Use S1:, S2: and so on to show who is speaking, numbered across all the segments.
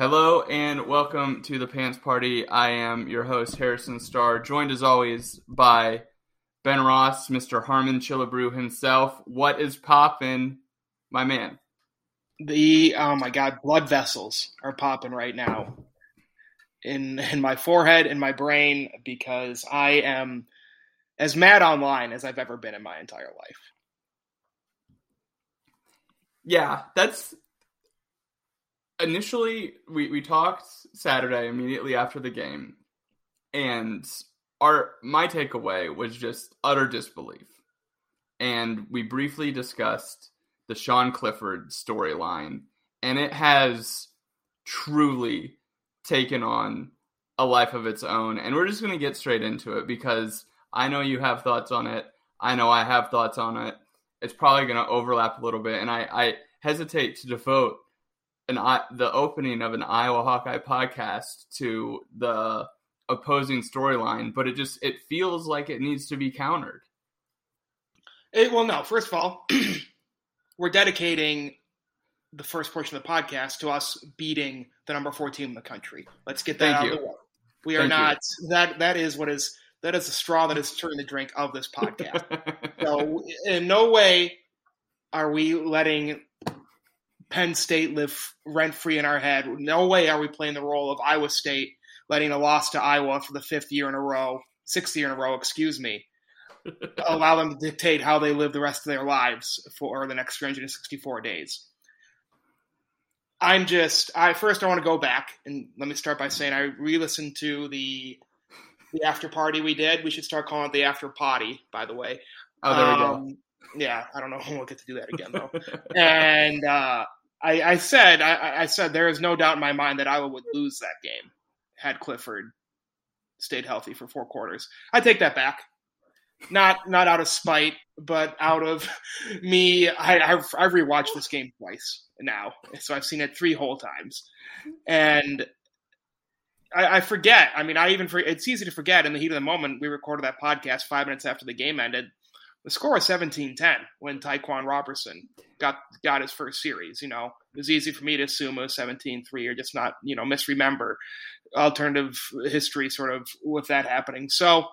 S1: Hello and welcome to the Pants Party. I am your host, Harrison Starr, joined as always by Ben Ross, Mr. Harmon Chillabrew himself. What is poppin', my man?
S2: The oh my god, blood vessels are popping right now in in my forehead and my brain because I am as mad online as I've ever been in my entire life.
S1: Yeah, that's initially we, we talked Saturday immediately after the game, and our my takeaway was just utter disbelief. And we briefly discussed the Sean Clifford storyline, and it has truly taken on a life of its own. And we're just going to get straight into it because I know you have thoughts on it. I know I have thoughts on it. It's probably going to overlap a little bit, and I, I hesitate to devote an the opening of an Iowa Hawkeye podcast to the opposing storyline, but it just it feels like it needs to be countered.
S2: It, well, no. First of all, we're dedicating the first portion of the podcast to us beating the number four team in the country. Let's get that Thank out you. of the way. We are Thank not you. that. That is what is that is the straw that is turning the drink of this podcast. so, in no way are we letting Penn State live rent free in our head. No way are we playing the role of Iowa State, letting a loss to Iowa for the fifth year in a row, sixth year in a row, excuse me, allow them to dictate how they live the rest of their lives for the next 364 days. I'm just, I first I want to go back and let me start by saying I re-listened to the the after party we did. We should start calling it the after potty, by the way.
S1: Oh, there um, we go.
S2: Yeah, I don't know when we'll get to do that again though. and uh, I, I said I, I, said there is no doubt in my mind that Iowa would lose that game had Clifford stayed healthy for four quarters. I take that back. Not not out of spite, but out of me. I, I've, I've rewatched this game twice now, so I've seen it three whole times, and I, I forget. I mean, I even for, it's easy to forget in the heat of the moment. We recorded that podcast five minutes after the game ended. The score was 17-10 when Ta'Quan Roberson got got his first series. You know, it was easy for me to assume it was 17-3 or just not, you know, misremember alternative history sort of with that happening. So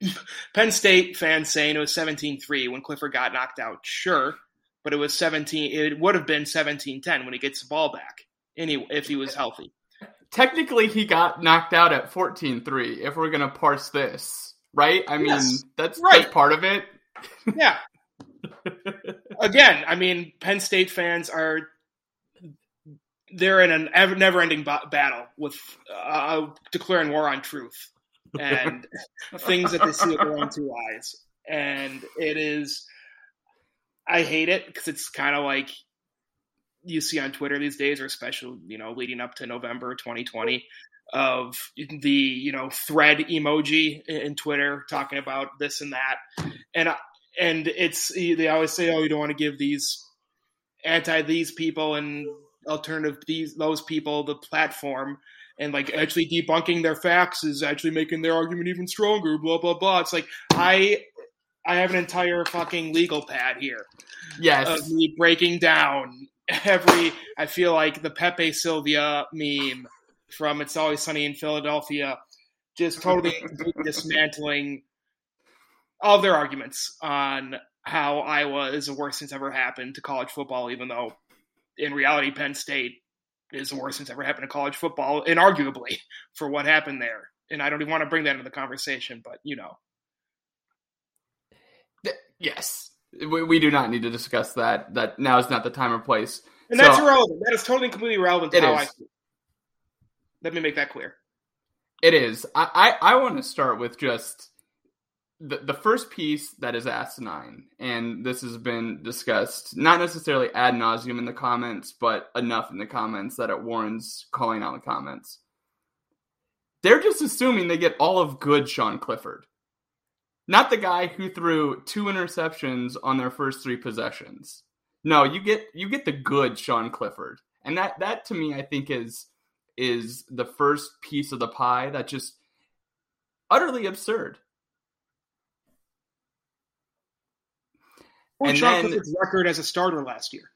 S2: Penn State fans saying it was 17-3 when Clifford got knocked out. Sure, but it was 17 it would have been 17-10 when he gets the ball back any if he was healthy.
S1: Technically he got knocked out at 14-3 if we're going to parse this, right? I mean, yes, that's right. that's part of it.
S2: yeah. Again, I mean, Penn State fans are they're in a never-ending battle with uh, declaring war on truth and things that they see with their own two eyes, and it is. I hate it because it's kind of like you see on Twitter these days, or especially you know leading up to November 2020, of the you know thread emoji in Twitter talking about this and that, and and it's they always say, oh, you don't want to give these anti these people and alternative these those people the platform. And like actually debunking their facts is actually making their argument even stronger blah blah blah. It's like i i have an entire fucking legal pad here
S1: yes.
S2: of me breaking down every i feel like the pepe silvia meme from it's always sunny in philadelphia just totally dismantling all of their arguments on how Iowa is the worst thing's ever happened to college football, even though in reality Penn State is the worst thing's ever happened to college football, inarguably for what happened there. And I don't even want to bring that into the conversation, but you know.
S1: Yes, we, we do not need to discuss that. That now is not the time or place.
S2: And so, that's irrelevant. That is totally completely irrelevant to how is. I feel. Let me make that clear.
S1: It is. I, I, I want to start with just the, the first piece that is asinine, and this has been discussed not necessarily ad nauseum in the comments, but enough in the comments that it warrants calling out the comments. They're just assuming they get all of good Sean Clifford, not the guy who threw two interceptions on their first three possessions. No, you get you get the good Sean Clifford, and that that to me I think is is the first piece of the pie that just utterly absurd.
S2: Or and Sean then, Clifford's record as a starter last year.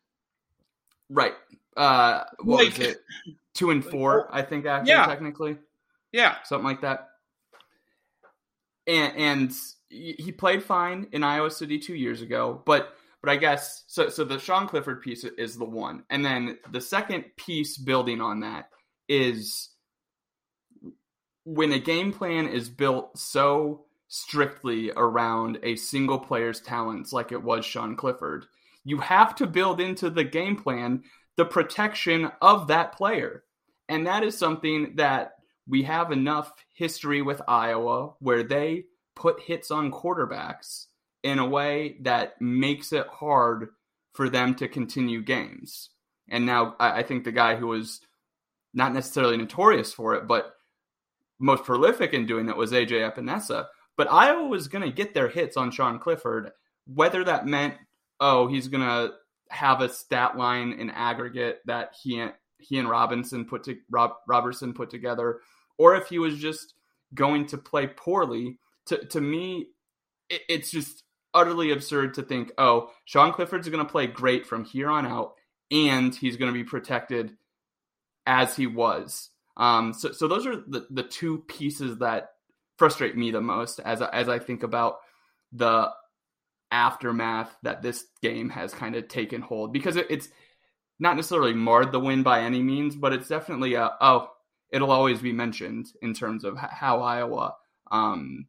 S1: Right. Uh, what like, was it? Two and four, I think. Actually, yeah. technically.
S2: Yeah.
S1: Something like that. And and he played fine in Iowa City two years ago, but but I guess so. So the Sean Clifford piece is the one, and then the second piece building on that is when a game plan is built so strictly around a single player's talents like it was Sean Clifford. You have to build into the game plan the protection of that player. And that is something that we have enough history with Iowa where they put hits on quarterbacks in a way that makes it hard for them to continue games. And now I think the guy who was not necessarily notorious for it, but most prolific in doing it was AJ Epenesa. But Iowa was going to get their hits on Sean Clifford, whether that meant, oh, he's going to have a stat line in aggregate that he and, he and Robinson put to Rob, Robertson put together, or if he was just going to play poorly. To to me, it, it's just utterly absurd to think, oh, Sean Clifford's going to play great from here on out, and he's going to be protected as he was. Um, so so those are the the two pieces that frustrate me the most as as I think about the aftermath that this game has kind of taken hold because it, it's not necessarily marred the win by any means, but it's definitely a oh it'll always be mentioned in terms of how Iowa um,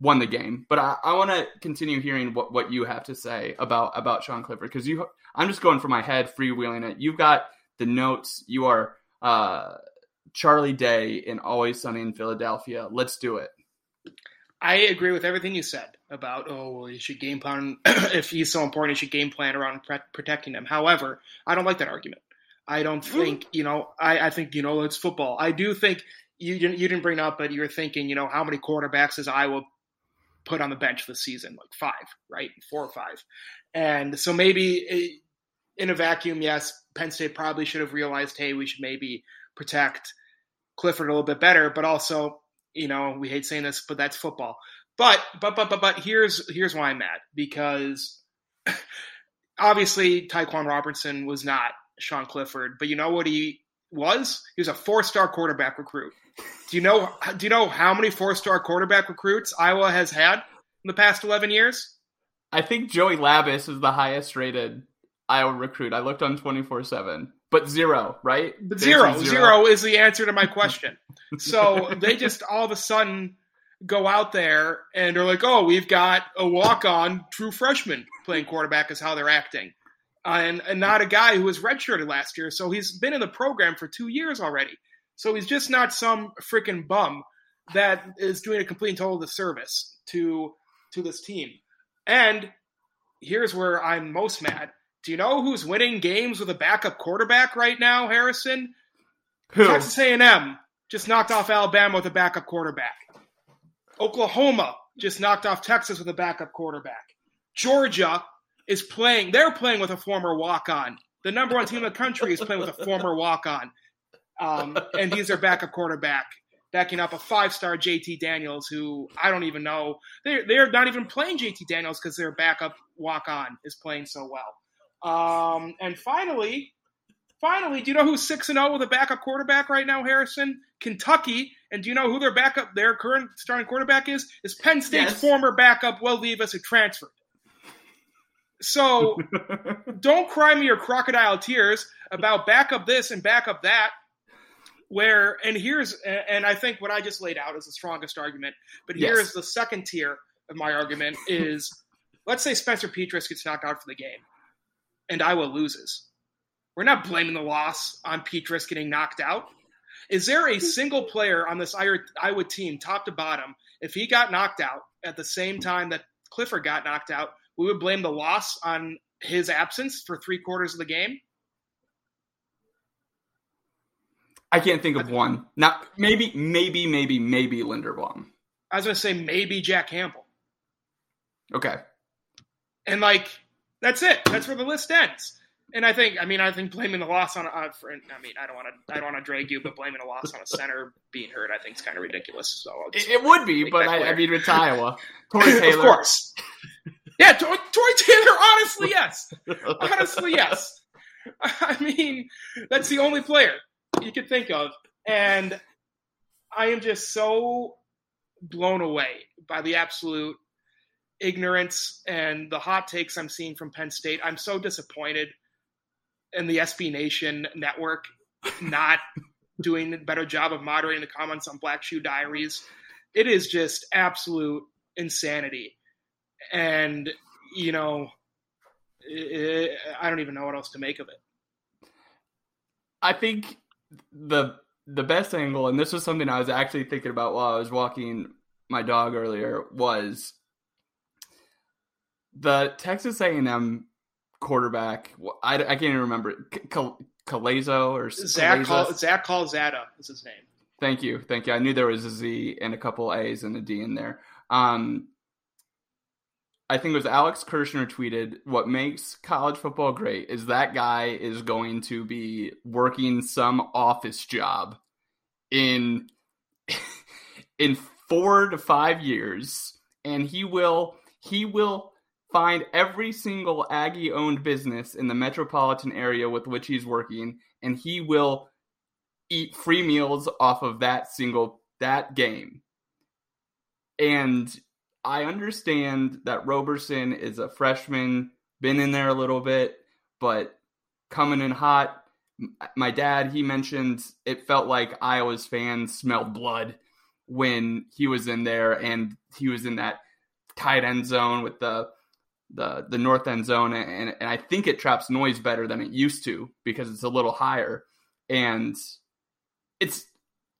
S1: won the game. But I, I want to continue hearing what, what you have to say about about Sean Clifford because you I'm just going for my head freewheeling it. You've got the notes. You are uh, Charlie Day in Always Sunny in Philadelphia. Let's do it.
S2: I agree with everything you said about oh well you should game plan if he's so important you should game plan around protecting him. However, I don't like that argument. I don't think you know. I, I think you know it's football. I do think you didn't you didn't bring up, but you're thinking you know how many quarterbacks does Iowa put on the bench this season? Like five, right? Four or five, and so maybe eh, in a vacuum, yes, Penn State probably should have realized, hey, we should maybe protect Clifford a little bit better, but also, you know, we hate saying this, but that's football. But but but but but here's here's why I'm mad because obviously Tyquan Robertson was not Sean Clifford, but you know what he was? He was a four-star quarterback recruit. Do you know do you know how many four-star quarterback recruits Iowa has had in the past 11 years?
S1: I think Joey Labas is the highest rated Iowa recruit. I looked on 24/7 but zero, right?
S2: But zero, zero, zero is the answer to my question. so they just all of a sudden go out there and are like, "Oh, we've got a walk-on true freshman playing quarterback," is how they're acting, uh, and, and not a guy who was redshirted last year. So he's been in the program for two years already. So he's just not some freaking bum that is doing a complete and total disservice to to this team. And here's where I'm most mad do you know who's winning games with a backup quarterback right now, Harrison?
S1: Who?
S2: Texas A&M just knocked off Alabama with a backup quarterback. Oklahoma just knocked off Texas with a backup quarterback. Georgia is playing, they're playing with a former walk on. The number one team in the country is playing with a former walk on. Um, and he's their backup quarterback, backing up a five star JT Daniels, who I don't even know. They're, they're not even playing JT Daniels because their backup walk on is playing so well. Um, and finally, finally, do you know who's six and zero oh with a backup quarterback right now, Harrison? Kentucky. And do you know who their backup, their current starting quarterback is? Is Penn State's yes. former backup, Will Levis, who transferred. So don't cry me your crocodile tears about backup this and backup that. Where and here's and I think what I just laid out is the strongest argument. But here's yes. the second tier of my argument is let's say Spencer Petras gets knocked out for the game and Iowa loses. We're not blaming the loss on Petras getting knocked out. Is there a single player on this Iowa team, top to bottom, if he got knocked out at the same time that Clifford got knocked out, we would blame the loss on his absence for three quarters of the game.
S1: I can't think of one. Not maybe, maybe, maybe, maybe Linderbaum.
S2: I was going to say maybe Jack Campbell.
S1: Okay.
S2: And like that's it. That's where the list ends. And I think, I mean, I think blaming the loss on, uh, for, I mean, I don't want to, I don't want to drag you, but blaming a loss on a center being hurt, I think is kind of ridiculous. So
S1: it, it, would be, but I, I, mean, with Iowa,
S2: Tory Taylor, of course, yeah, Tory, Taylor. Honestly, yes, honestly, yes. I mean, that's the only player you could think of, and I am just so blown away by the absolute ignorance and the hot takes I'm seeing from Penn State. I'm so disappointed in the SB Nation network not doing a better job of moderating the comments on Black Shoe Diaries. It is just absolute insanity. And, you know, it, I don't even know what else to make of it.
S1: I think the the best angle, and this was something I was actually thinking about while I was walking my dog earlier, was the Texas A&M quarterback. I, I can't even remember Calazo or
S2: Zach. Call, Zach Calzada is his name.
S1: Thank you, thank you. I knew there was a Z and a couple A's and a D in there. Um, I think it was Alex Kirshner tweeted, "What makes college football great is that guy is going to be working some office job in in four to five years, and he will he will find every single Aggie owned business in the metropolitan area with which he's working, and he will eat free meals off of that single that game. And I understand that Roberson is a freshman, been in there a little bit, but coming in hot. Uh, my dad, he mentioned it felt like Iowa's fans smelled blood when he was in there and he was in that tight end zone with the the the north end zone, and, and I think it traps noise better than it used to because it's a little higher, and it's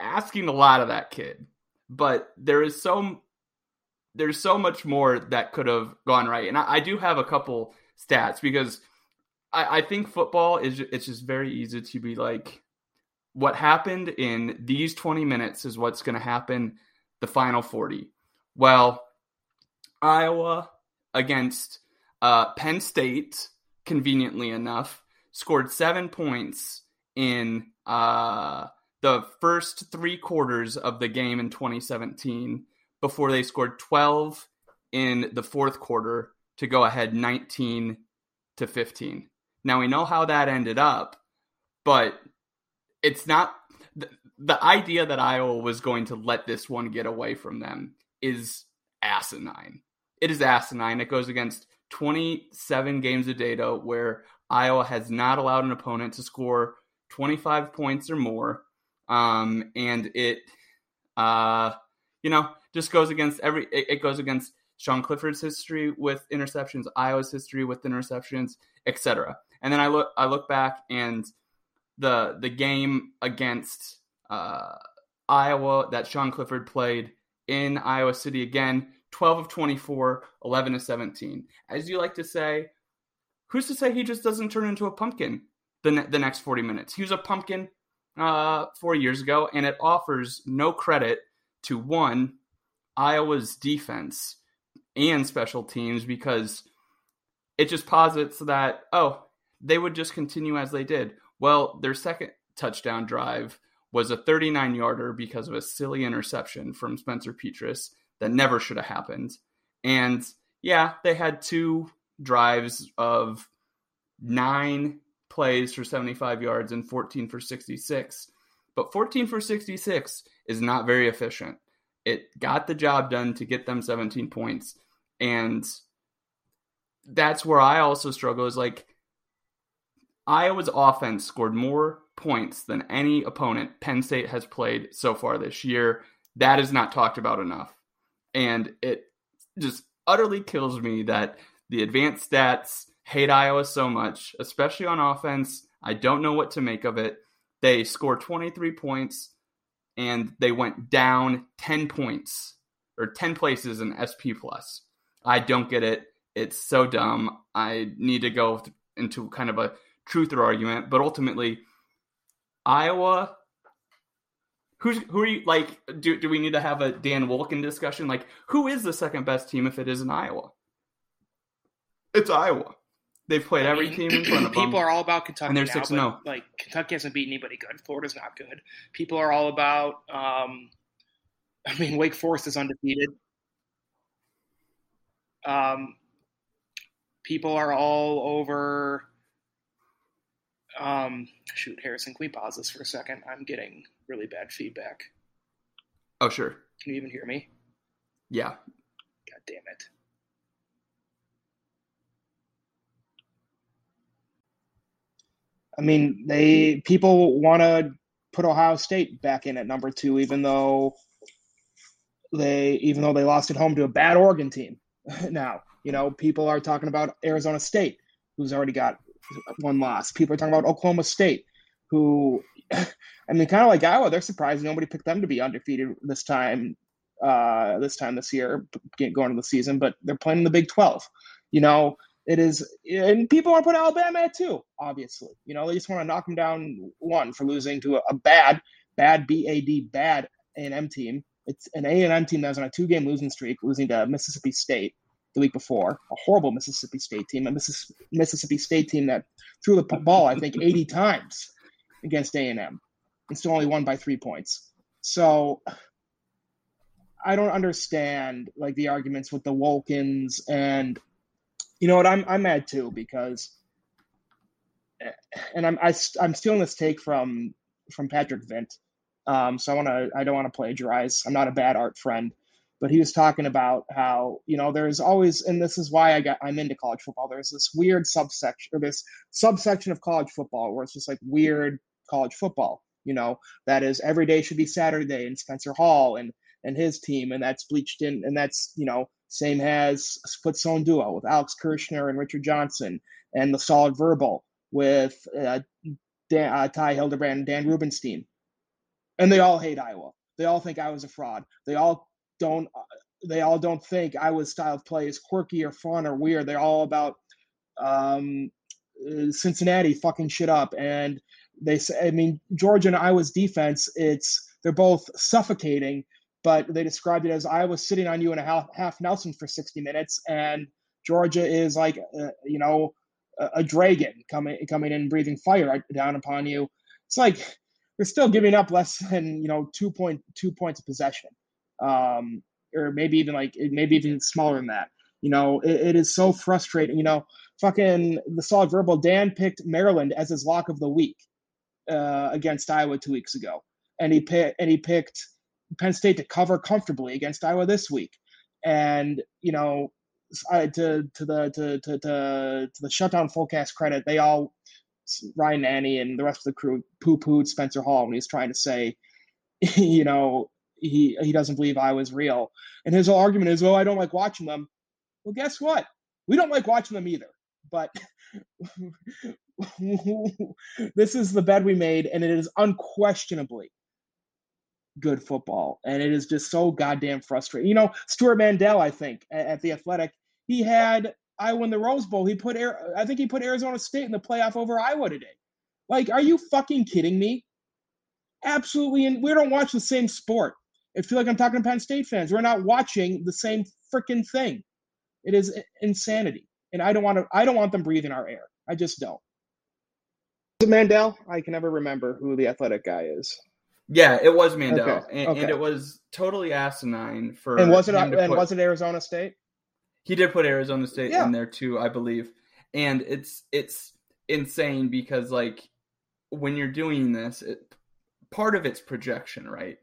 S1: asking a lot of that kid. But there is so there's so much more that could have gone right, and I, I do have a couple stats because I, I think football is it's just very easy to be like what happened in these 20 minutes is what's going to happen the final 40. Well, Iowa against uh, Penn State, conveniently enough, scored seven points in uh, the first three quarters of the game in 2017 before they scored 12 in the fourth quarter to go ahead 19 to 15. Now we know how that ended up, but it's not the, the idea that Iowa was going to let this one get away from them is asinine it is asinine. It goes against 27 games of data where Iowa has not allowed an opponent to score 25 points or more. Um, and it, uh, you know, just goes against every, it, it goes against Sean Clifford's history with interceptions, Iowa's history with interceptions, etc. And then I look, I look back and the, the game against, uh, Iowa that Sean Clifford played in Iowa City again 12 of 24, 11 to 17. As you like to say, who's to say he just doesn't turn into a pumpkin the, ne- the next 40 minutes? He was a pumpkin uh, four years ago, and it offers no credit to one, Iowa's defense and special teams because it just posits that, oh, they would just continue as they did. Well, their second touchdown drive was a 39 yarder because of a silly interception from Spencer Petras that never should have happened. And yeah, they had two drives of nine plays for 75 yards and 14 for 66. But 14 for 66 is not very efficient. It got the job done to get them 17 points. And that's where I also struggle is like Iowa's offense scored more points than any opponent Penn State has played so far this year. That is not talked about enough. And it just utterly kills me that the advanced stats hate Iowa so much, especially on offense. I don't know what to make of it. They scored 23 points and they went down 10 points or 10 places in SP plus. I don't get it. It's so dumb. I need to go into kind of a truther argument, but ultimately, Iowa. Who's who are you like? Do do we need to have a Dan Wolken discussion? Like, who is the second best team if it is in Iowa? It's Iowa. They've played I every mean, team in front of
S2: people
S1: them.
S2: People are all about Kentucky,
S1: and they're
S2: now,
S1: six zero.
S2: Oh. Like Kentucky hasn't beat anybody good. Florida's not good. People are all about. Um, I mean, Wake Forest is undefeated. Um, people are all over. Um, shoot, Harrison, can we pause this for a second? I'm getting really bad feedback.
S1: Oh, sure.
S2: Can you even hear me?
S1: Yeah.
S2: God damn it. I mean, they people want to put Ohio State back in at number two, even though they even though they lost at home to a bad Oregon team. now, you know, people are talking about Arizona State, who's already got one loss. People are talking about Oklahoma State, who, I mean, kind of like Iowa, they're surprised nobody picked them to be undefeated this time. Uh, this time this year, going into the season, but they're playing in the Big Twelve. You know, it is, and people want to put Alabama at two. Obviously, you know, they just want to knock them down one for losing to a, a bad, bad B A D bad A and M team it's an A and M team that was on a two-game losing streak, losing to Mississippi State the week before. A horrible Mississippi State team, a Mississippi State team that threw the ball, I think, 80 times against A and still only won by three points. So I don't understand like the arguments with the Wolkens, and you know what? I'm I'm mad too because, and I'm I, am i am stealing this take from from Patrick Vint um, so I want to, I don't want to plagiarize. I'm not a bad art friend, but he was talking about how, you know, there's always, and this is why I got, I'm into college football. There's this weird subsection or this subsection of college football where it's just like weird college football, you know, that is every day should be Saturday and Spencer Hall and, and his team. And that's bleached in, and that's, you know, same has split zone duo with Alex Kirshner and Richard Johnson and the solid verbal with uh, Dan, uh, Ty Hildenbrand and Dan Rubenstein and they all hate Iowa. They all think I was a fraud. They all don't. They all don't think Iowa's style of play is quirky or fun or weird. They're all about um, Cincinnati fucking shit up. And they say, I mean, Georgia and Iowa's defense, it's they're both suffocating. But they described it as Iowa sitting on you in a half, half Nelson for 60 minutes, and Georgia is like, uh, you know, a, a dragon coming coming in, breathing fire down upon you. It's like they're still giving up less than you know two point two points of possession, um, or maybe even like maybe even smaller than that. You know, it, it is so frustrating. You know, fucking the solid verbal. Dan picked Maryland as his lock of the week uh, against Iowa two weeks ago, and he picked and he picked Penn State to cover comfortably against Iowa this week. And you know, to to the to to to, to the Shutdown Fullcast credit, they all Ryan Nanni and the rest of the crew poo pooed Spencer Hall when he's trying to say, you know, he he doesn't believe I was real. And his whole argument is, oh, I don't like watching them. Well, guess what? We don't like watching them either. But this is the bed we made, and it is unquestionably good football. And it is just so goddamn frustrating. You know, Stewart Mandel, I think, at, at the Athletic, he had Iowa in the Rose Bowl. He put I think he put Arizona State in the playoff over Iowa today. Like, are you fucking kidding me? Absolutely, and we don't watch the same sport. I feel like I'm talking to Penn State fans. We're not watching the same freaking thing. It is insanity, and I don't want to. I don't want them breathing our air. I just don't. It Mandel? I can never remember who the athletic guy is.
S1: Yeah, it was Mandel, okay. And, okay. and, it was totally asinine for.
S2: And was it? And put... was it Arizona State?
S1: He did put Arizona State yeah. in there too, I believe. And it's it's insane because like when you're doing this, it, part of it's projection, right?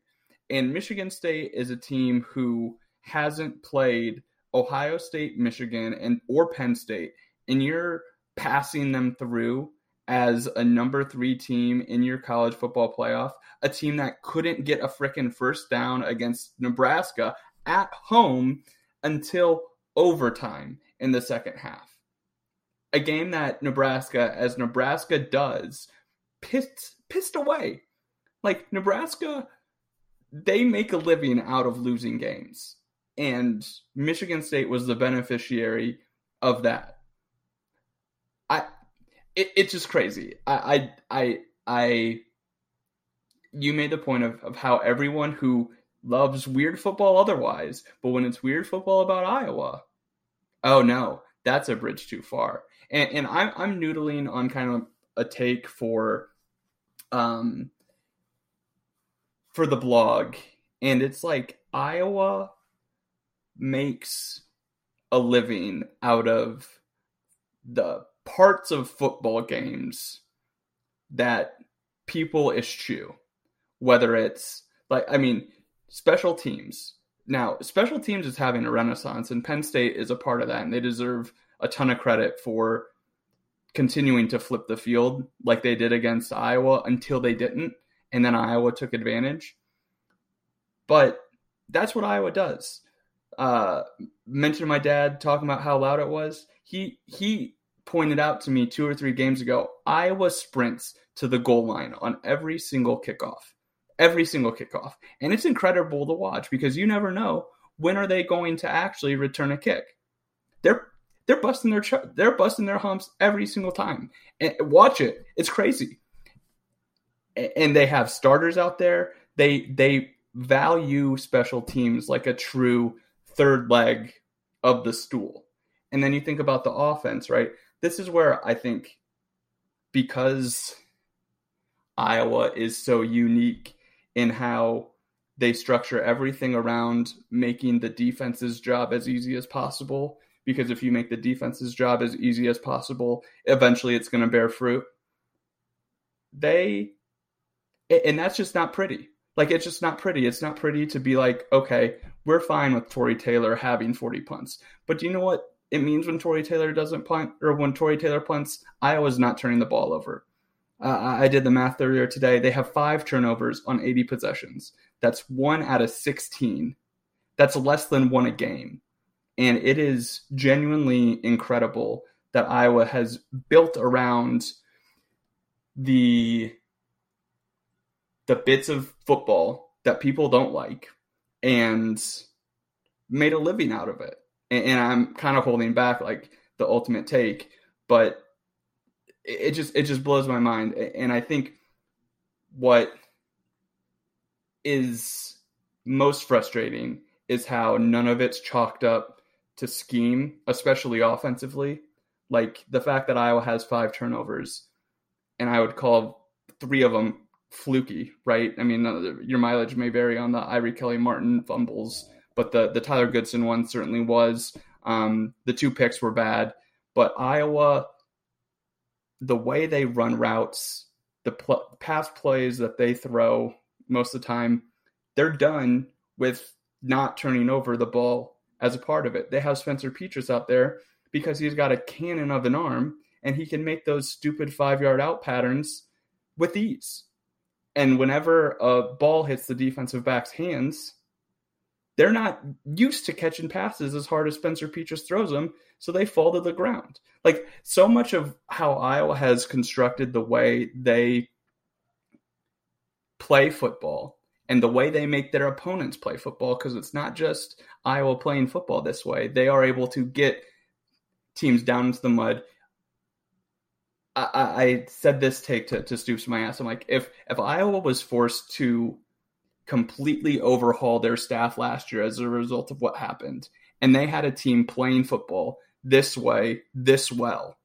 S1: And Michigan State is a team who hasn't played Ohio State, Michigan, and or Penn State, and you're passing them through as a number three team in your college football playoff, a team that couldn't get a freaking first down against Nebraska at home until overtime in the second half. A game that Nebraska, as Nebraska does, pissed pissed away. Like Nebraska, they make a living out of losing games. and Michigan State was the beneficiary of that. It, it's just crazy. I I I I you made the point of, of how everyone who loves weird football otherwise, but when it's weird football about Iowa, oh no, that's a bridge too far. And and I'm I'm noodling on kind of a take for um for the blog and it's like Iowa makes a living out of the parts of football games that people eschew whether it's like I mean special teams. Now special teams is having a renaissance and Penn State is a part of that and they deserve a ton of credit for continuing to flip the field like they did against Iowa until they didn't and then Iowa took advantage. But that's what Iowa does. Uh, mentioned my dad talking about how loud it was. He he pointed out to me two or three games ago. Iowa sprints to the goal line on every single kickoff, every single kickoff, and it's incredible to watch because you never know when are they going to actually return a kick. They're they're busting their they're busting their humps every single time. And watch it, it's crazy. And they have starters out there. They they value special teams like a true third leg of the stool. And then you think about the offense, right? This is where I think because Iowa is so unique in how they structure everything around making the defense's job as easy as possible. Because if you make the defense's job as easy as possible, eventually it's going to bear fruit. They, and that's just not pretty. Like, it's just not pretty. It's not pretty to be like, okay, we're fine with Tory Taylor having 40 punts. But do you know what it means when Tory Taylor doesn't punt or when Tory Taylor punts? Iowa's not turning the ball over. Uh, I did the math earlier today. They have five turnovers on 80 possessions. That's one out of 16. That's less than one a game. And it is genuinely incredible that Iowa has built around the the bits of football that people don't like and made a living out of it. And, and I'm kind of holding back like the ultimate take, but it, it just it just blows my mind. And I think what is most frustrating is how none of it's chalked up to scheme, especially offensively. Like the fact that Iowa has five turnovers, and I would call three of them fluky, right? I mean, uh, your mileage may vary on the Ivory Kelly Martin fumbles, but the the Tyler Goodson one certainly was. Um, the two picks were bad, but Iowa, the way they run routes, the pl- pass plays that they throw most of the time, they're done with not turning over the ball as a part of it. They have Spencer Petras out there because he's got a cannon of an arm and he can make those stupid five yard out patterns with ease. And whenever a ball hits the defensive back's hands, they're not used to catching passes as hard as Spencer Petras throws them, so they fall to the ground. Like so much of how Iowa has constructed the way they play football and the way they make their opponents play football, because it's not just Iowa playing football this way. They are able to get teams down into the mud, I, I said this take to, to Stoops my ass. I'm like, if if Iowa was forced to completely overhaul their staff last year as a result of what happened, and they had a team playing football this way, this well,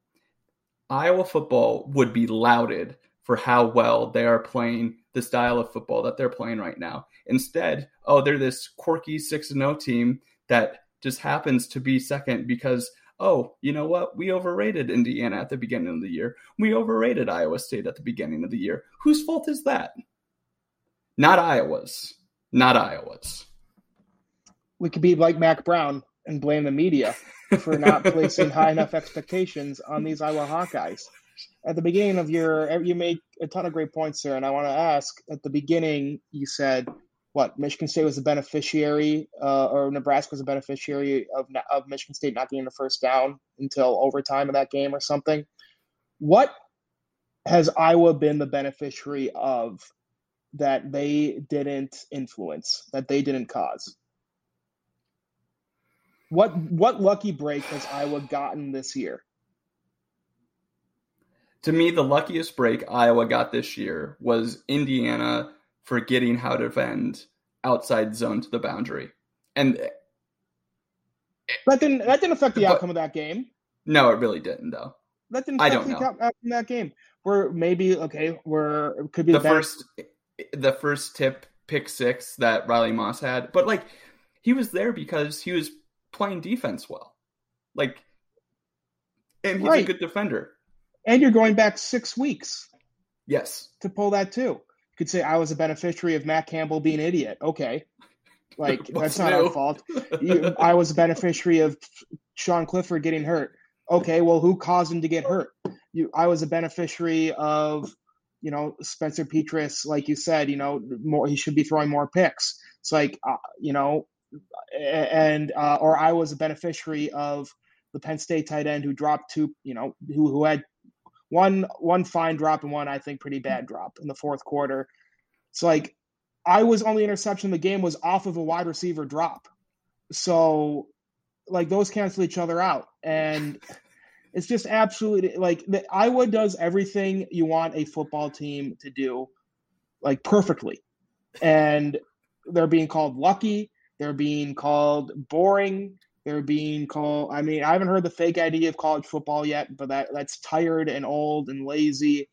S1: Iowa football would be lauded for how well they are playing the style of football that they're playing right now. Instead, oh, they're this quirky 6 0 team that just happens to be second because oh, you know what? We overrated Indiana at the beginning of the year. We overrated Iowa State at the beginning of the year. Whose fault is that? Not Iowa's. Not Iowa's.
S2: We could be like Mack Brown and blame the media for not placing high enough expectations on these Iowa Hawkeyes. At the beginning of your, you made a ton of great points there, and I want to ask. At the beginning, you said what Michigan State was a beneficiary, uh, or Nebraska was a beneficiary of of Michigan State not getting the first down until overtime of that game or something. What has Iowa been the beneficiary of that they didn't influence, that they didn't cause? What what lucky break has Iowa gotten this year?
S1: To me, the luckiest break Iowa got this year was Indiana forgetting how to defend outside zone to the boundary. And
S2: that didn't that didn't affect the but, outcome of that game.
S1: No, it really didn't though.
S2: That didn't affect I don't the know. outcome of that game. Where maybe okay, where it could be
S1: the first the first tip pick six that Riley Moss had, but like he was there because he was playing defense well, like, and he's right. a good defender.
S2: And you're going back six weeks.
S1: Yes,
S2: to pull that too. You could say I was a beneficiary of Matt Campbell being an idiot. Okay, like that's not new? our fault. You, I was a beneficiary of Sean Clifford getting hurt. Okay, well, who caused him to get hurt? You, I was a beneficiary of, you know, Spencer Petras, like you said. You know, more he should be throwing more picks. It's like, uh, you know, and uh, or I was a beneficiary of the Penn State tight end who dropped two, you know, who who had one one fine drop and one I think pretty bad drop in the fourth quarter. It's like I was only interception the game was off of a wide receiver drop. So like those cancel each other out. And it's just absolutely like the, Iowa does everything you want a football team to do like perfectly. And they're being called lucky, they're being called boring, they're being called I mean, I haven't heard the fake idea of college football yet, but that that's tired and old and lazy.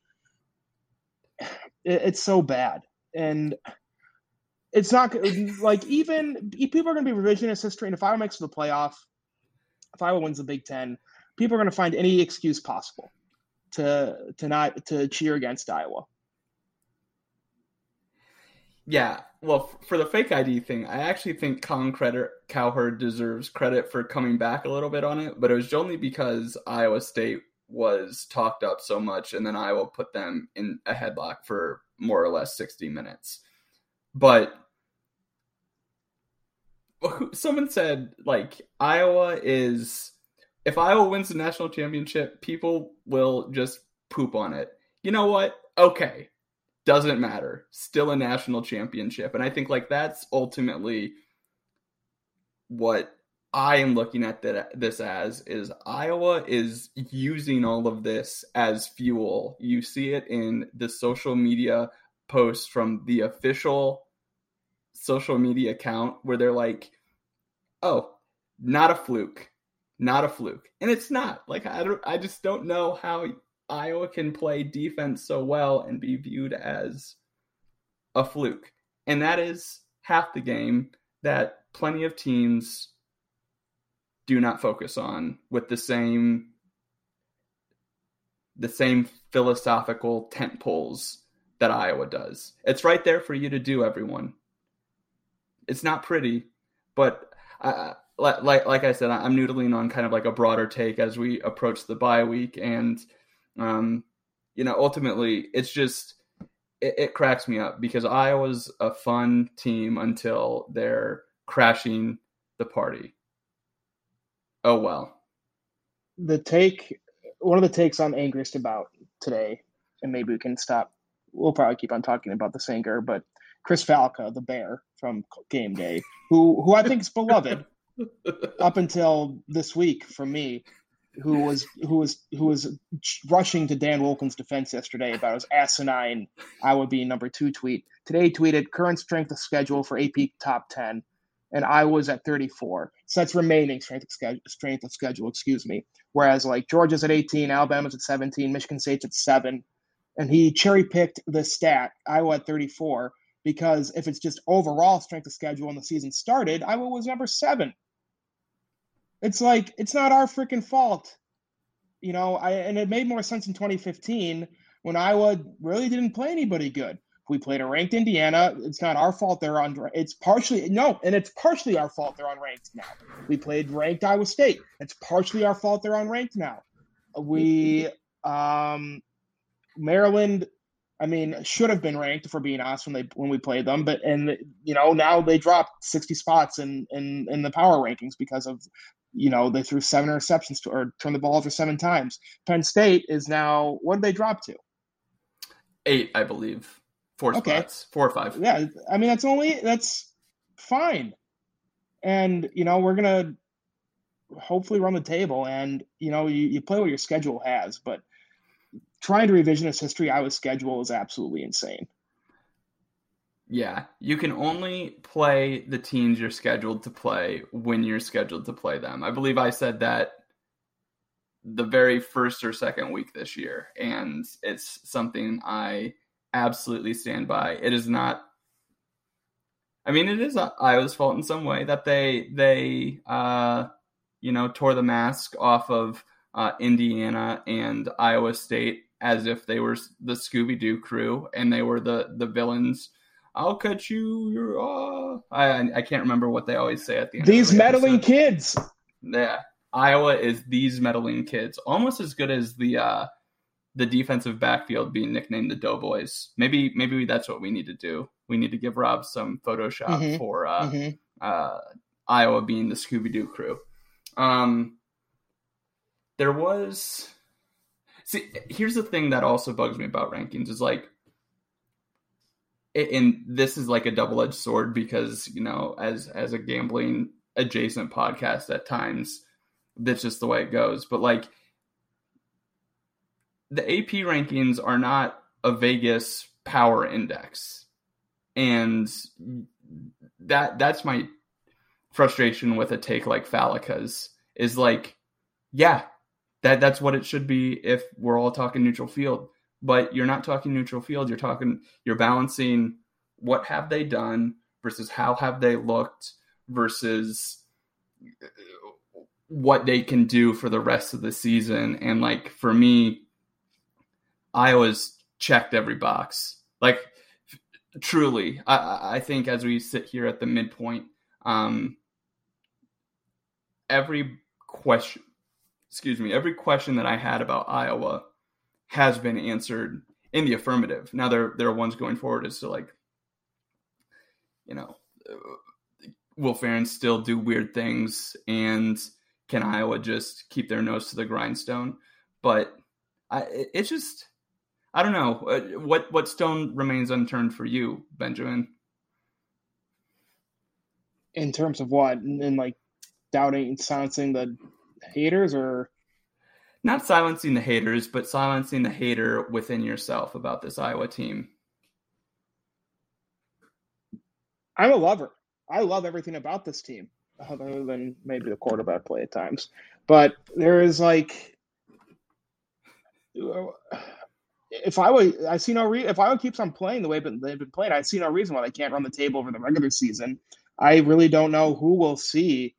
S2: It, it's so bad. And it's not like even people are going to be revisionist history. And if Iowa makes the playoff, if Iowa wins the Big Ten, people are going to find any excuse possible to to not to cheer against Iowa.
S1: Yeah, well, for the fake ID thing, I actually think Colin Credit, Cowherd deserves credit for coming back a little bit on it, but it was only because Iowa State was talked up so much, and then Iowa put them in a headlock for more or less 60 minutes. But someone said like Iowa is if Iowa wins the national championship, people will just poop on it. You know what? Okay. Doesn't matter. Still a national championship. And I think like that's ultimately what I am looking at this as is Iowa is using all of this as fuel. You see it in the social media posts from the official social media account where they're like, "Oh, not a fluke, not a fluke," and it's not. Like I don't, I just don't know how Iowa can play defense so well and be viewed as a fluke, and that is half the game that plenty of teams do not focus on with the same the same philosophical tent poles that Iowa does. It's right there for you to do, everyone. It's not pretty, but I, like like I said, I'm noodling on kind of like a broader take as we approach the bye week, and um, you know, ultimately, it's just it, it cracks me up because Iowa's a fun team until they're crashing the party. Oh well.
S2: The take, one of the takes I'm angriest about today, and maybe we can stop. We'll probably keep on talking about the singer, but Chris Fallica, the bear from Game Day, who who I think is beloved up until this week from me, who was who was who was rushing to Dan Wilkins' defense yesterday about his asinine "I would be number two tweet. Today tweeted current strength of schedule for AP top ten, and I was at 34. So that's remaining strength of schedule. Strength of schedule, excuse me. Whereas like Georgia's at 18, Alabama's at 17, Michigan State's at seven, and he cherry picked the stat Iowa at 34 because if it's just overall strength of schedule when the season started, Iowa was number seven. It's like it's not our freaking fault, you know. I and it made more sense in 2015 when Iowa really didn't play anybody good. We played a ranked Indiana. It's not our fault they're on. It's partially no, and it's partially our fault they're unranked now. We played ranked Iowa State. It's partially our fault they're unranked now. We um, Maryland I mean, should have been ranked for being honest when they when we played them, but and you know now they dropped sixty spots in in in the power rankings because of you know they threw seven interceptions to, or turned the ball over seven times. Penn State is now what did they drop to?
S1: Eight, I believe. Four okay. spots, four or five.
S2: Yeah, I mean that's only that's fine, and you know we're gonna hopefully run the table. And you know, you, you play what your schedule has, but trying to revisionist history Iowa's schedule is absolutely insane.
S1: Yeah, you can only play the teams you're scheduled to play when you're scheduled to play them. I believe I said that the very first or second week this year, and it's something I absolutely stand by. It is not. I mean, it is Iowa's fault in some way that they they uh, you know tore the mask off of uh, Indiana and Iowa State as if they were the Scooby Doo crew and they were the the villains. I'll cut you. You're, uh... I I can't remember what they always say at the end.
S2: These
S1: the
S2: meddling episode. kids.
S1: Yeah, Iowa is these meddling kids, almost as good as the uh, the defensive backfield being nicknamed the Doughboys. Maybe maybe that's what we need to do. We need to give Rob some Photoshop mm-hmm. for uh, mm-hmm. uh, Iowa being the Scooby Doo crew. Um, there was see. Here's the thing that also bugs me about rankings is like and this is like a double-edged sword because you know as as a gambling adjacent podcast at times that's just the way it goes. But like the AP rankings are not a Vegas power index. And that that's my frustration with a take like Fallica's is like, yeah, that that's what it should be if we're all talking neutral field. But you're not talking neutral field. You're talking you're balancing what have they done versus how have they looked versus what they can do for the rest of the season. And like for me, I Iowa's checked every box. Like truly, I, I think as we sit here at the midpoint, um, every question, excuse me, every question that I had about Iowa has been answered in the affirmative. Now there there are ones going forward as to like, you know, will Ferentz still do weird things and can Iowa just keep their nose to the grindstone? But I, it's just, I don't know uh, what what stone remains unturned for you, Benjamin.
S2: In terms of what, and like doubting, silencing the haters, or
S1: not silencing the haters, but silencing the hater within yourself about this Iowa team.
S2: I'm a lover. I love everything about this team other than maybe the quarterback play at times. But there is like, if I would, I see no reason. If Iowa keeps on playing the way they've been playing, I see no reason why they can't run the table over the regular season. I really don't know who we'll see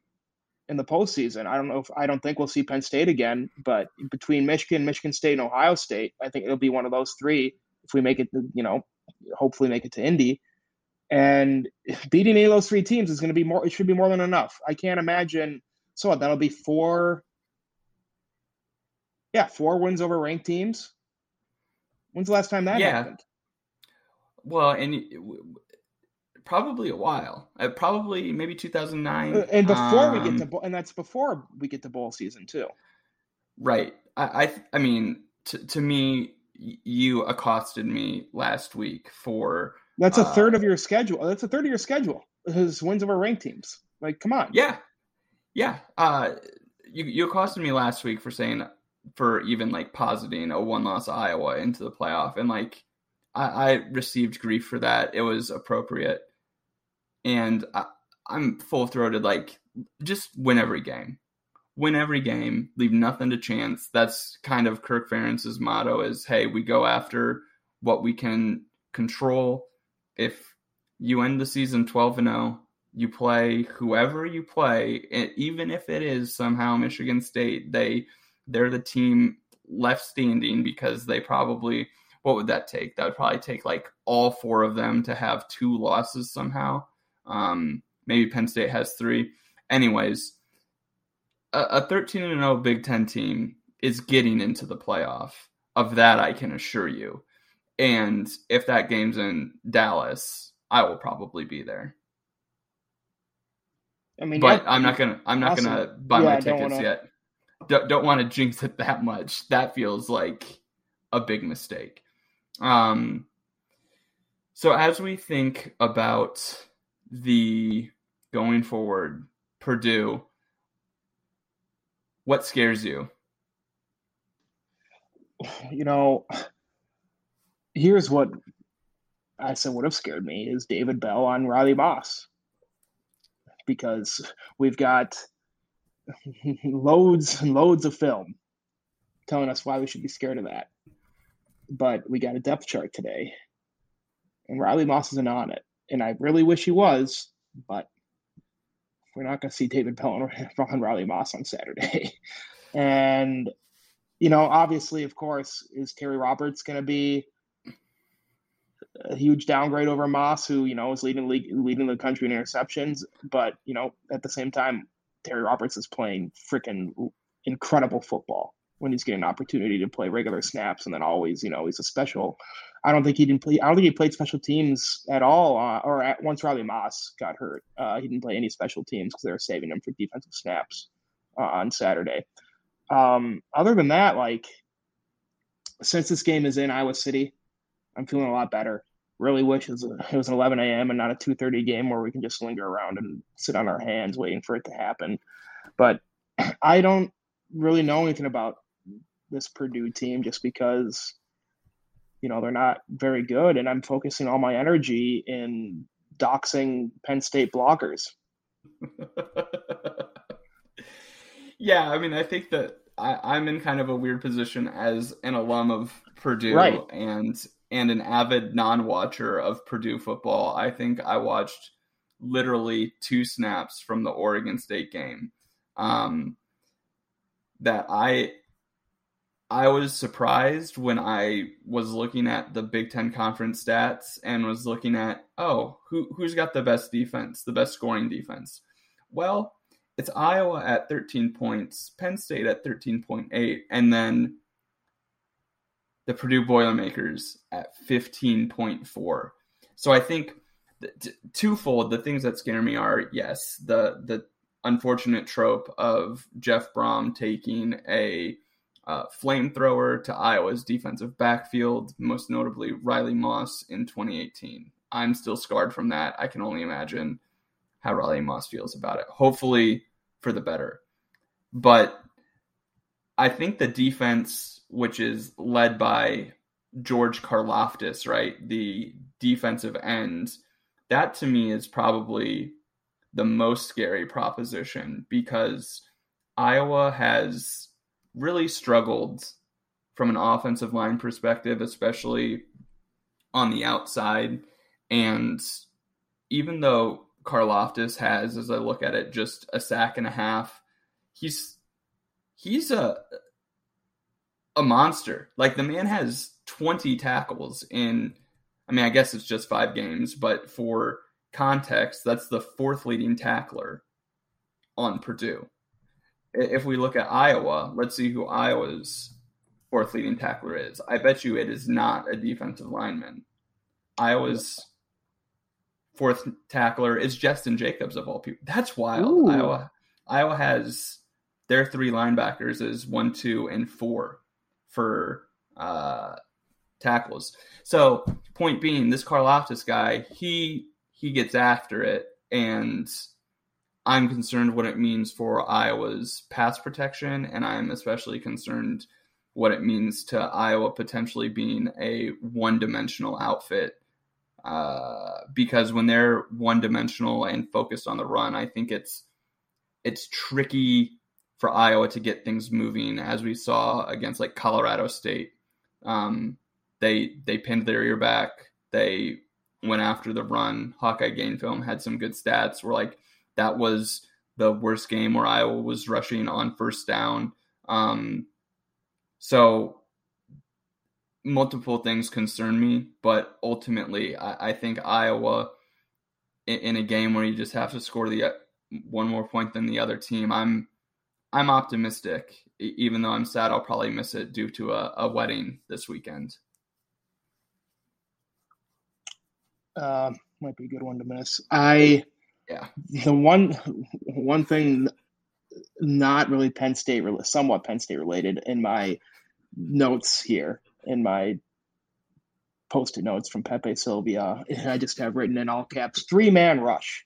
S2: in the postseason. I don't know if I don't think we'll see Penn State again, but between Michigan, Michigan State, and Ohio State, I think it'll be one of those three. If we make it, you know, hopefully make it to Indy. And beating any of those three teams is going to be more. It should be more than enough. I can't imagine. So what, that'll be four. Yeah, four wins over ranked teams. When's the last time that yeah. happened?
S1: Well, and probably a while. Uh, probably maybe 2009. Uh,
S2: and before um, we get to um, and that's before we get to bowl season too.
S1: Right. I I, I mean, to to me, you accosted me last week for
S2: that's a uh, third of your schedule. That's a third of your schedule. His wins over ranked teams. Like, come on.
S1: Yeah, yeah. Uh, you you accosted me last week for saying for even like positing a one loss Iowa into the playoff, and like I, I received grief for that. It was appropriate, and I, I'm full throated. Like, just win every game. Win every game. Leave nothing to chance. That's kind of Kirk Ferentz's motto: is Hey, we go after what we can control if you end the season 12 and 0, you play whoever you play, even if it is somehow Michigan State, they they're the team left standing because they probably what would that take? That would probably take like all four of them to have two losses somehow. Um, maybe Penn State has three. Anyways, a, a 13 and 0 Big Ten team is getting into the playoff. Of that, I can assure you. And if that game's in Dallas, I will probably be there. I mean, but yeah, I'm not gonna. I'm not awesome. gonna buy yeah, my tickets wanna... yet. Don't, don't want to jinx it that much. That feels like a big mistake. Um. So as we think about the going forward, Purdue, What scares you?
S2: You know, here's what I said would have scared me is David Bell on Riley Moss. Because we've got loads and loads of film telling us why we should be scared of that. But we got a depth chart today. And Riley Moss isn't on it. And I really wish he was, but we're not going to see David Bell and Ron Riley Moss on Saturday. and, you know, obviously, of course, is Terry Roberts going to be a huge downgrade over Moss, who, you know, is leading league, leading the country in interceptions. But, you know, at the same time, Terry Roberts is playing freaking incredible football when he's getting an opportunity to play regular snaps, and then always, you know, he's a special. I don't think he didn't play. I don't think he played special teams at all, uh, or at, once Riley Moss got hurt, uh, he didn't play any special teams because they were saving him for defensive snaps uh, on Saturday. Um, other than that, like since this game is in Iowa City, I'm feeling a lot better. Really wish it was, it was an 11 a.m. and not a 2:30 game where we can just linger around and sit on our hands waiting for it to happen. But I don't really know anything about this Purdue team just because you know they're not very good, and I'm focusing all my energy in doxing Penn State bloggers.
S1: yeah, I mean, I think that I, am in kind of a weird position as an alum of Purdue
S2: right.
S1: and and an avid non-watcher of Purdue football. I think I watched literally two snaps from the Oregon State game. Um, that I I was surprised when I was looking at the Big Ten conference stats and was looking at, oh, who who's got the best defense, the best scoring defense? Well, it's Iowa at 13 points, Penn State at 13.8, and then the Purdue Boilermakers at 15.4. So I think twofold. The things that scare me are yes, the the unfortunate trope of Jeff Brohm taking a uh, flamethrower to Iowa's defensive backfield, most notably Riley Moss in 2018. I'm still scarred from that. I can only imagine how Riley Moss feels about it. Hopefully for the better. But I think the defense, which is led by George Karlaftis, right, the defensive end, that to me is probably the most scary proposition because Iowa has really struggled from an offensive line perspective, especially on the outside. And even though Karlaftis has, as I look at it, just a sack and a half, he's he's a a monster. Like the man has 20 tackles in I mean, I guess it's just five games, but for context, that's the fourth leading tackler on Purdue if we look at Iowa, let's see who Iowa's fourth leading tackler is. I bet you it is not a defensive lineman. Iowa's fourth tackler is Justin Jacobs of all people. That's wild. Ooh. Iowa Iowa has their three linebackers is one, two, and four for uh, tackles. So point being, this Karlaftis guy, he he gets after it and I'm concerned what it means for Iowa's pass protection, and I'm especially concerned what it means to Iowa potentially being a one dimensional outfit. Uh, because when they're one dimensional and focused on the run, I think it's it's tricky for Iowa to get things moving, as we saw against like Colorado State. Um, they they pinned their ear back. They went after the run. Hawkeye game film had some good stats. We're like that was the worst game where Iowa was rushing on first down. Um, so multiple things concern me, but ultimately, I, I think Iowa in, in, a game where you just have to score the one more point than the other team. I'm I'm optimistic, even though I'm sad I'll probably miss it due to a, a wedding this weekend.
S2: Uh, might be a good one to miss. I
S1: yeah.
S2: The one one thing not really Penn State somewhat Penn State related in my notes here in my post-it notes from Pepe Sylvia. I just have written in all caps three man rush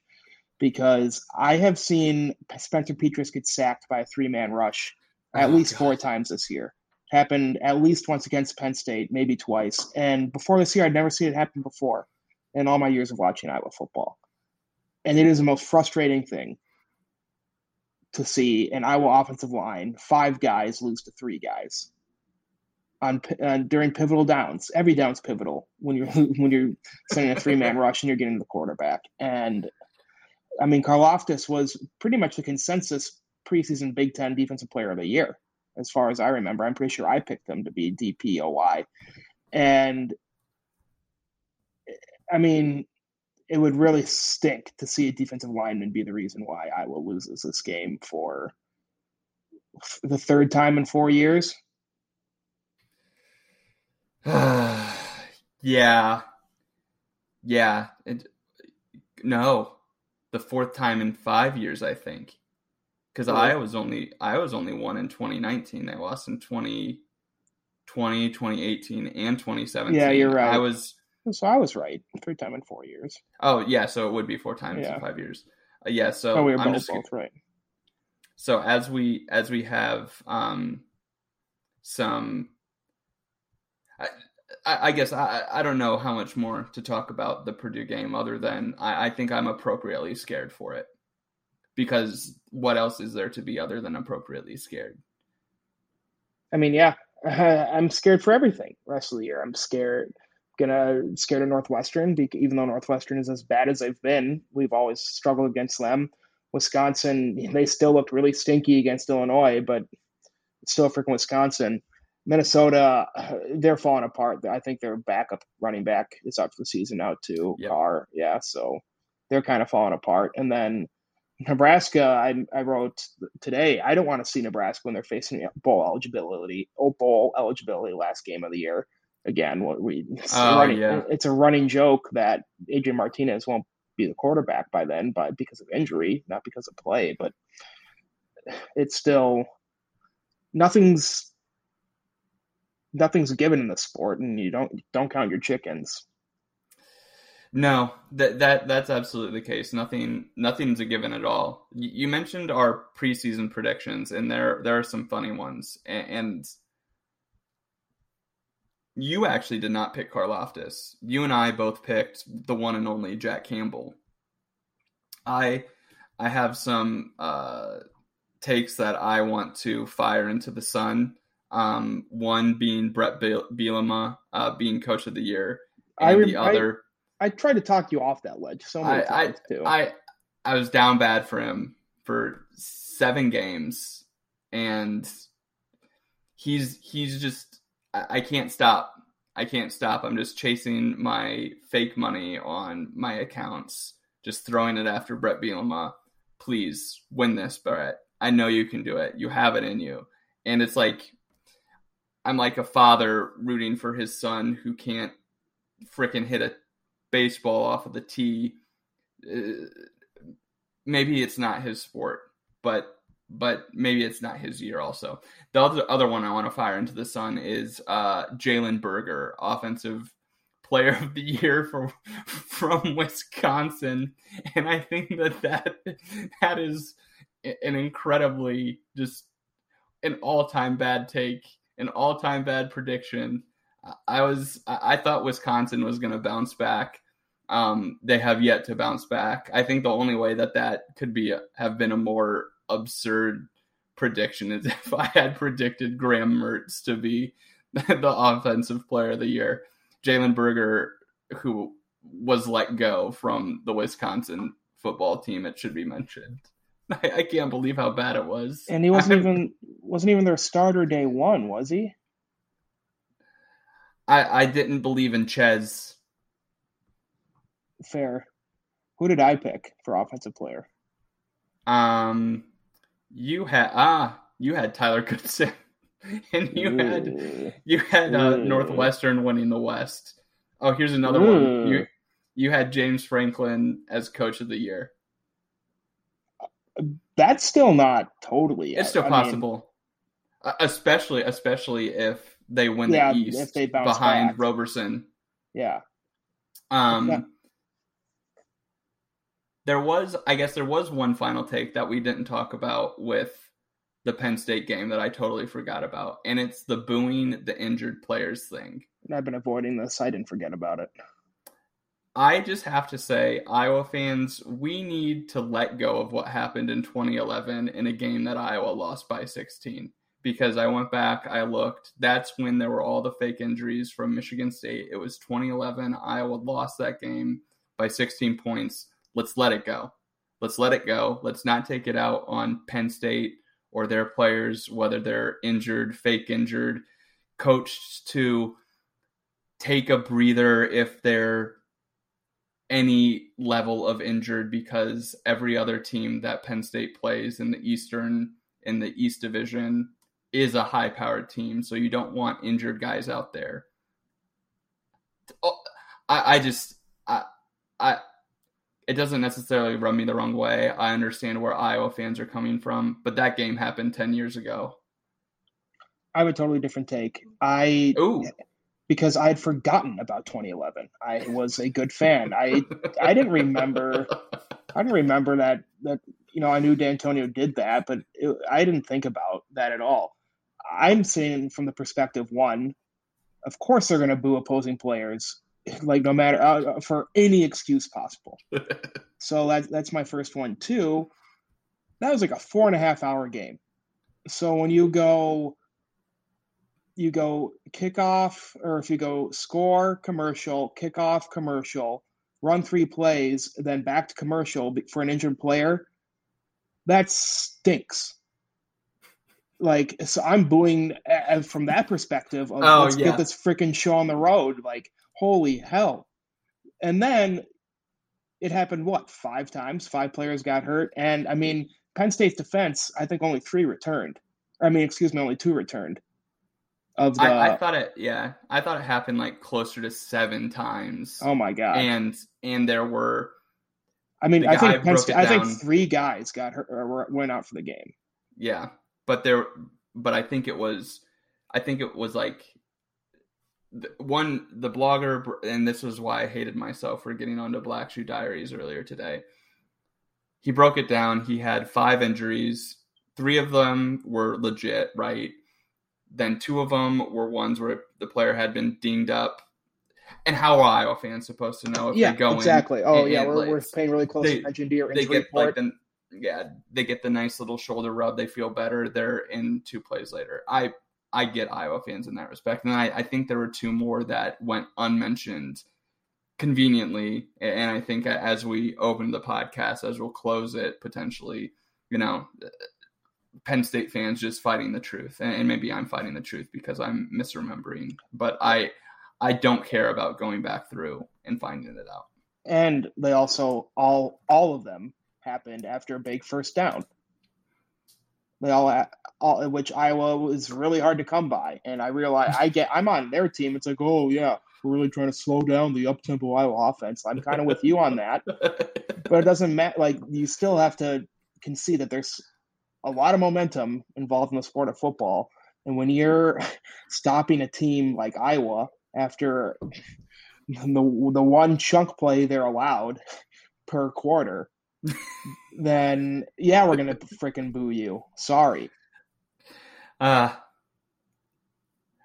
S2: because I have seen Spencer Petras get sacked by a three man rush at oh, least God. four times this year. Happened at least once against Penn State, maybe twice. And before this year, I'd never seen it happen before in all my years of watching Iowa football. And it is the most frustrating thing to see an Iowa offensive line, five guys lose to three guys on uh, during pivotal downs. Every down's pivotal when you're when you're sending a three man rush and you're getting the quarterback. And I mean, Karlaftis was pretty much the consensus preseason Big Ten Defensive Player of the Year, as far as I remember. I'm pretty sure I picked him to be DPOY, and I mean, it would really stink to see a defensive lineman be the reason why Iowa loses this game for the third time in four years.
S1: yeah. Yeah. It, no. The fourth time in five years, I think. Because I was only I was only one in 2019. They lost in 2020, 2018, and 2017.
S2: Yeah, you're right.
S1: I was
S2: so I was right. Three time in four years.
S1: Oh yeah, so it would be four times yeah. in five years. Uh, yeah, so
S2: oh, we were both, just, both right.
S1: So as we as we have um some I, I guess I, I don't know how much more to talk about the Purdue game other than I, I think I'm appropriately scared for it. Because what else is there to be other than appropriately scared?
S2: I mean, yeah, I'm scared for everything rest of the year. I'm scared, gonna scared of Northwestern, even though Northwestern is as bad as they've been. We've always struggled against them. Wisconsin, they still looked really stinky against Illinois, but it's still freaking Wisconsin. Minnesota, they're falling apart. I think their backup running back is up for the season now too. Yep. Carr, yeah, so they're kind of falling apart. And then Nebraska, I, I wrote today. I don't want to see Nebraska when they're facing bowl eligibility. Oh, bowl eligibility last game of the year. Again, what we it's, oh, running, yeah. it's a running joke that Adrian Martinez won't be the quarterback by then, but because of injury, not because of play. But it's still nothing's nothing's given in the sport, and you don't don't count your chickens.
S1: No, that that that's absolutely the case. Nothing nothing's a given at all. You, you mentioned our preseason predictions, and there there are some funny ones, and, and you actually did not pick Karlaftis. You and I both picked the one and only Jack Campbell. I I have some uh, takes that I want to fire into the sun um, one being Brett Bielema uh, being Coach of the Year, and I re- the other.
S2: I, I, tried to talk you off that ledge so many I, times
S1: I, too. I I was down bad for him for seven games, and he's he's just I, can't stop. I can't stop. I'm just chasing my fake money on my accounts, just throwing it after Brett Bielema. Please win this, Brett. I know you can do it. You have it in you. And it's like I'm like a father rooting for his son who can't freaking hit a baseball off of the tee. Uh, maybe it's not his sport, but but maybe it's not his year. Also, the other other one I want to fire into the sun is uh, Jalen Berger, offensive player of the year from from Wisconsin, and I think that that that is an incredibly just an all time bad take an all-time bad prediction. I was I thought Wisconsin was going to bounce back. Um, they have yet to bounce back. I think the only way that that could be have been a more absurd prediction is if I had predicted Graham Mertz to be the offensive player of the year. Jalen Berger, who was let go from the Wisconsin football team, it should be mentioned. I, I can't believe how bad it was.
S2: And he wasn't even wasn't even their starter day one, was he?
S1: I I didn't believe in Chez.
S2: Fair. Who did I pick for offensive player?
S1: Um, you had ah, you had Tyler Goodson, and you Ooh. had you had uh, Northwestern winning the West. Oh, here's another one. You you had James Franklin as coach of the year
S2: that's still not totally.
S1: It's still I possible, mean, especially especially if they win yeah, the East behind back. Roberson.
S2: Yeah.
S1: Um. There was, I guess, there was one final take that we didn't talk about with the Penn State game that I totally forgot about, and it's the booing the injured players thing.
S2: I've been avoiding this. I didn't forget about it.
S1: I just have to say, Iowa fans, we need to let go of what happened in 2011 in a game that Iowa lost by 16. Because I went back, I looked. That's when there were all the fake injuries from Michigan State. It was 2011. Iowa lost that game by 16 points. Let's let it go. Let's let it go. Let's not take it out on Penn State or their players, whether they're injured, fake injured, coached to take a breather if they're any level of injured because every other team that Penn State plays in the Eastern in the East Division is a high powered team. So you don't want injured guys out there. Oh, I, I just I I it doesn't necessarily rub me the wrong way. I understand where Iowa fans are coming from, but that game happened ten years ago.
S2: I have a totally different take. I Ooh because I had forgotten about 2011. I was a good fan. I I didn't remember. I didn't remember that that you know I knew D'Antonio did that, but it, I didn't think about that at all. I'm saying from the perspective one, of course they're going to boo opposing players, like no matter uh, uh, for any excuse possible. so that that's my first one. Two, that was like a four and a half hour game. So when you go you go kickoff, or if you go score, commercial, kickoff, commercial, run three plays, then back to commercial for an injured player, that stinks. Like, so I'm booing uh, uh, from that perspective of oh, let's yeah. get this freaking show on the road. Like, holy hell. And then it happened, what, five times? Five players got hurt. And I mean, Penn State's defense, I think only three returned. I mean, excuse me, only two returned
S1: of the. I, I, thought it. Yeah, I thought it happened like closer to seven times.
S2: Oh my god!
S1: And and there were.
S2: I mean, I think Penn State, I think three guys got hurt or went out for the game.
S1: Yeah, but there, but I think it was, I think it was like one the blogger, and this was why I hated myself for getting onto Black Shoe Diaries earlier today. He broke it down. He had five injuries. Three of them were legit, right? Then two of them were ones where the player had been dinged up. And how are Iowa fans supposed to know if
S2: yeah,
S1: they go
S2: exactly? Oh yeah, we're, we're paying really close they, attention to your injury
S1: they get
S2: report.
S1: Like the, yeah, they get the nice little shoulder rub. They feel better. They're in two plays later. I I get Iowa fans in that respect, and I, I think there were two more that went unmentioned conveniently. And I think as we open the podcast, as we'll close it potentially, you know, uh, Penn State fans just fighting the truth, and, maybe I'm fighting the truth because I'm misremembering. But I, I don't care about going back through and finding it out.
S2: And they also all all of them happened after a big first down. They all, all which Iowa was really hard to come by, and I realize I get I'm on their team. It's like, oh yeah, we're really trying to slow down the up tempo Iowa offense. I'm kind of with you on that, but it doesn't matter. Like you still have to concede that there's a lot of momentum involved in the sport of football. And when you're stopping a team like Iowa after the the one chunk play they're allowed per quarter, then yeah, we're gonna freaking boo you. Sorry.
S1: Uh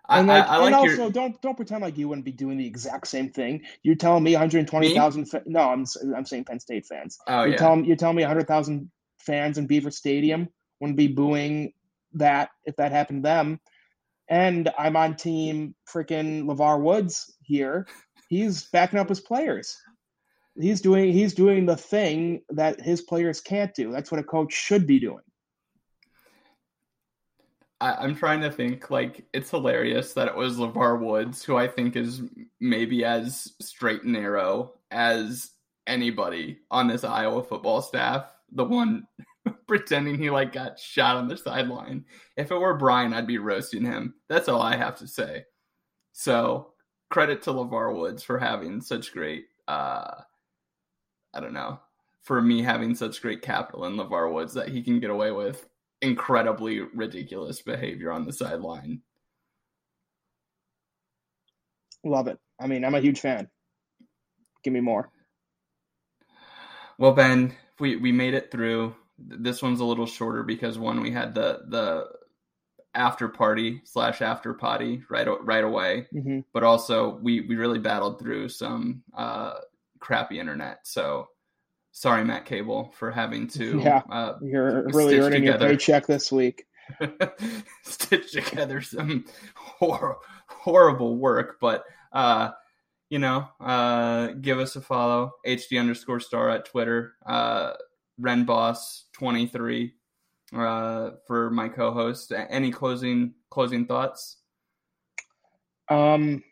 S2: and like, I, I like and also your... don't don't pretend like you wouldn't be doing the exact same thing. You're telling me 120,000. Fa- no, I'm I'm saying Penn State fans. Oh you're yeah. Telling, you're telling me 100,000 fans in Beaver Stadium wouldn't be booing that if that happened to them. And I'm on team freaking LeVar Woods here. He's backing up his players. He's doing he's doing the thing that his players can't do. That's what a coach should be doing.
S1: I, am trying to think like it's hilarious that it was LeVar Woods, who I think is maybe as straight and narrow as anybody on this Iowa football staff. The one pretending he like got shot on the sideline. If it were Brian, I'd be roasting him. That's all I have to say. So credit to LeVar Woods for having such great uh I don't know, for me having such great capital in LeVar Woods that he can get away with incredibly ridiculous behavior on the sideline.
S2: Love it. I mean, I'm a huge fan. Give me more.
S1: Well, Ben, we, we made it through this one's a little shorter because one we had the the after party slash after potty right right away, mm-hmm. but also we we really battled through some uh, crappy internet. So sorry, Matt Cable, for having to
S2: yeah, uh, you're really earning together. your paycheck this week.
S1: stitch together some hor- horrible work, but uh, you know, uh, give us a follow. HD underscore star at Twitter. Uh, Renboss twenty three uh, for my co-host. Any closing closing thoughts?
S2: Um,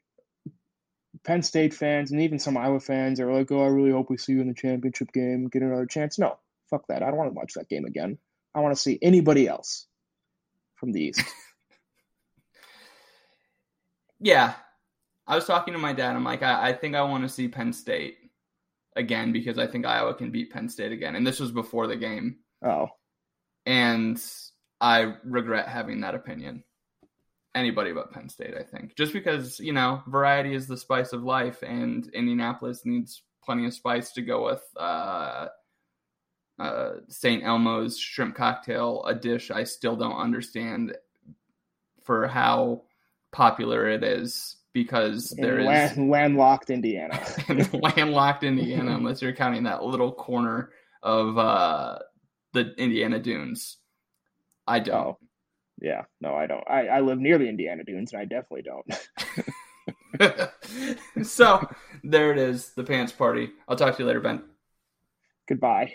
S2: Penn State fans and even some Iowa fans are like, "Oh, I really hope we see you in the championship game, get another chance." No, fuck that. I don't want to watch that game again. I want to see anybody else from the East.
S1: yeah, I was talking to my dad. I'm like, I, I think I want to see Penn State again because I think Iowa can beat Penn State again. And this was before the game.
S2: Oh,
S1: and I regret having that opinion. Anybody but Penn State, I think. Just because, you know, variety is the spice of life, and Indianapolis needs plenty of spice to go with uh, uh, St. Elmo's shrimp cocktail, a dish I still don't understand for how popular it is because there is
S2: land, landlocked Indiana.
S1: landlocked Indiana, unless you're counting that little corner of uh, the Indiana Dunes. I don't. Oh,
S2: yeah, no, I don't. I, I live near the Indiana Dunes, and I definitely
S1: don't. so there it is, the pants party. I'll talk to you later, Ben.
S2: Goodbye.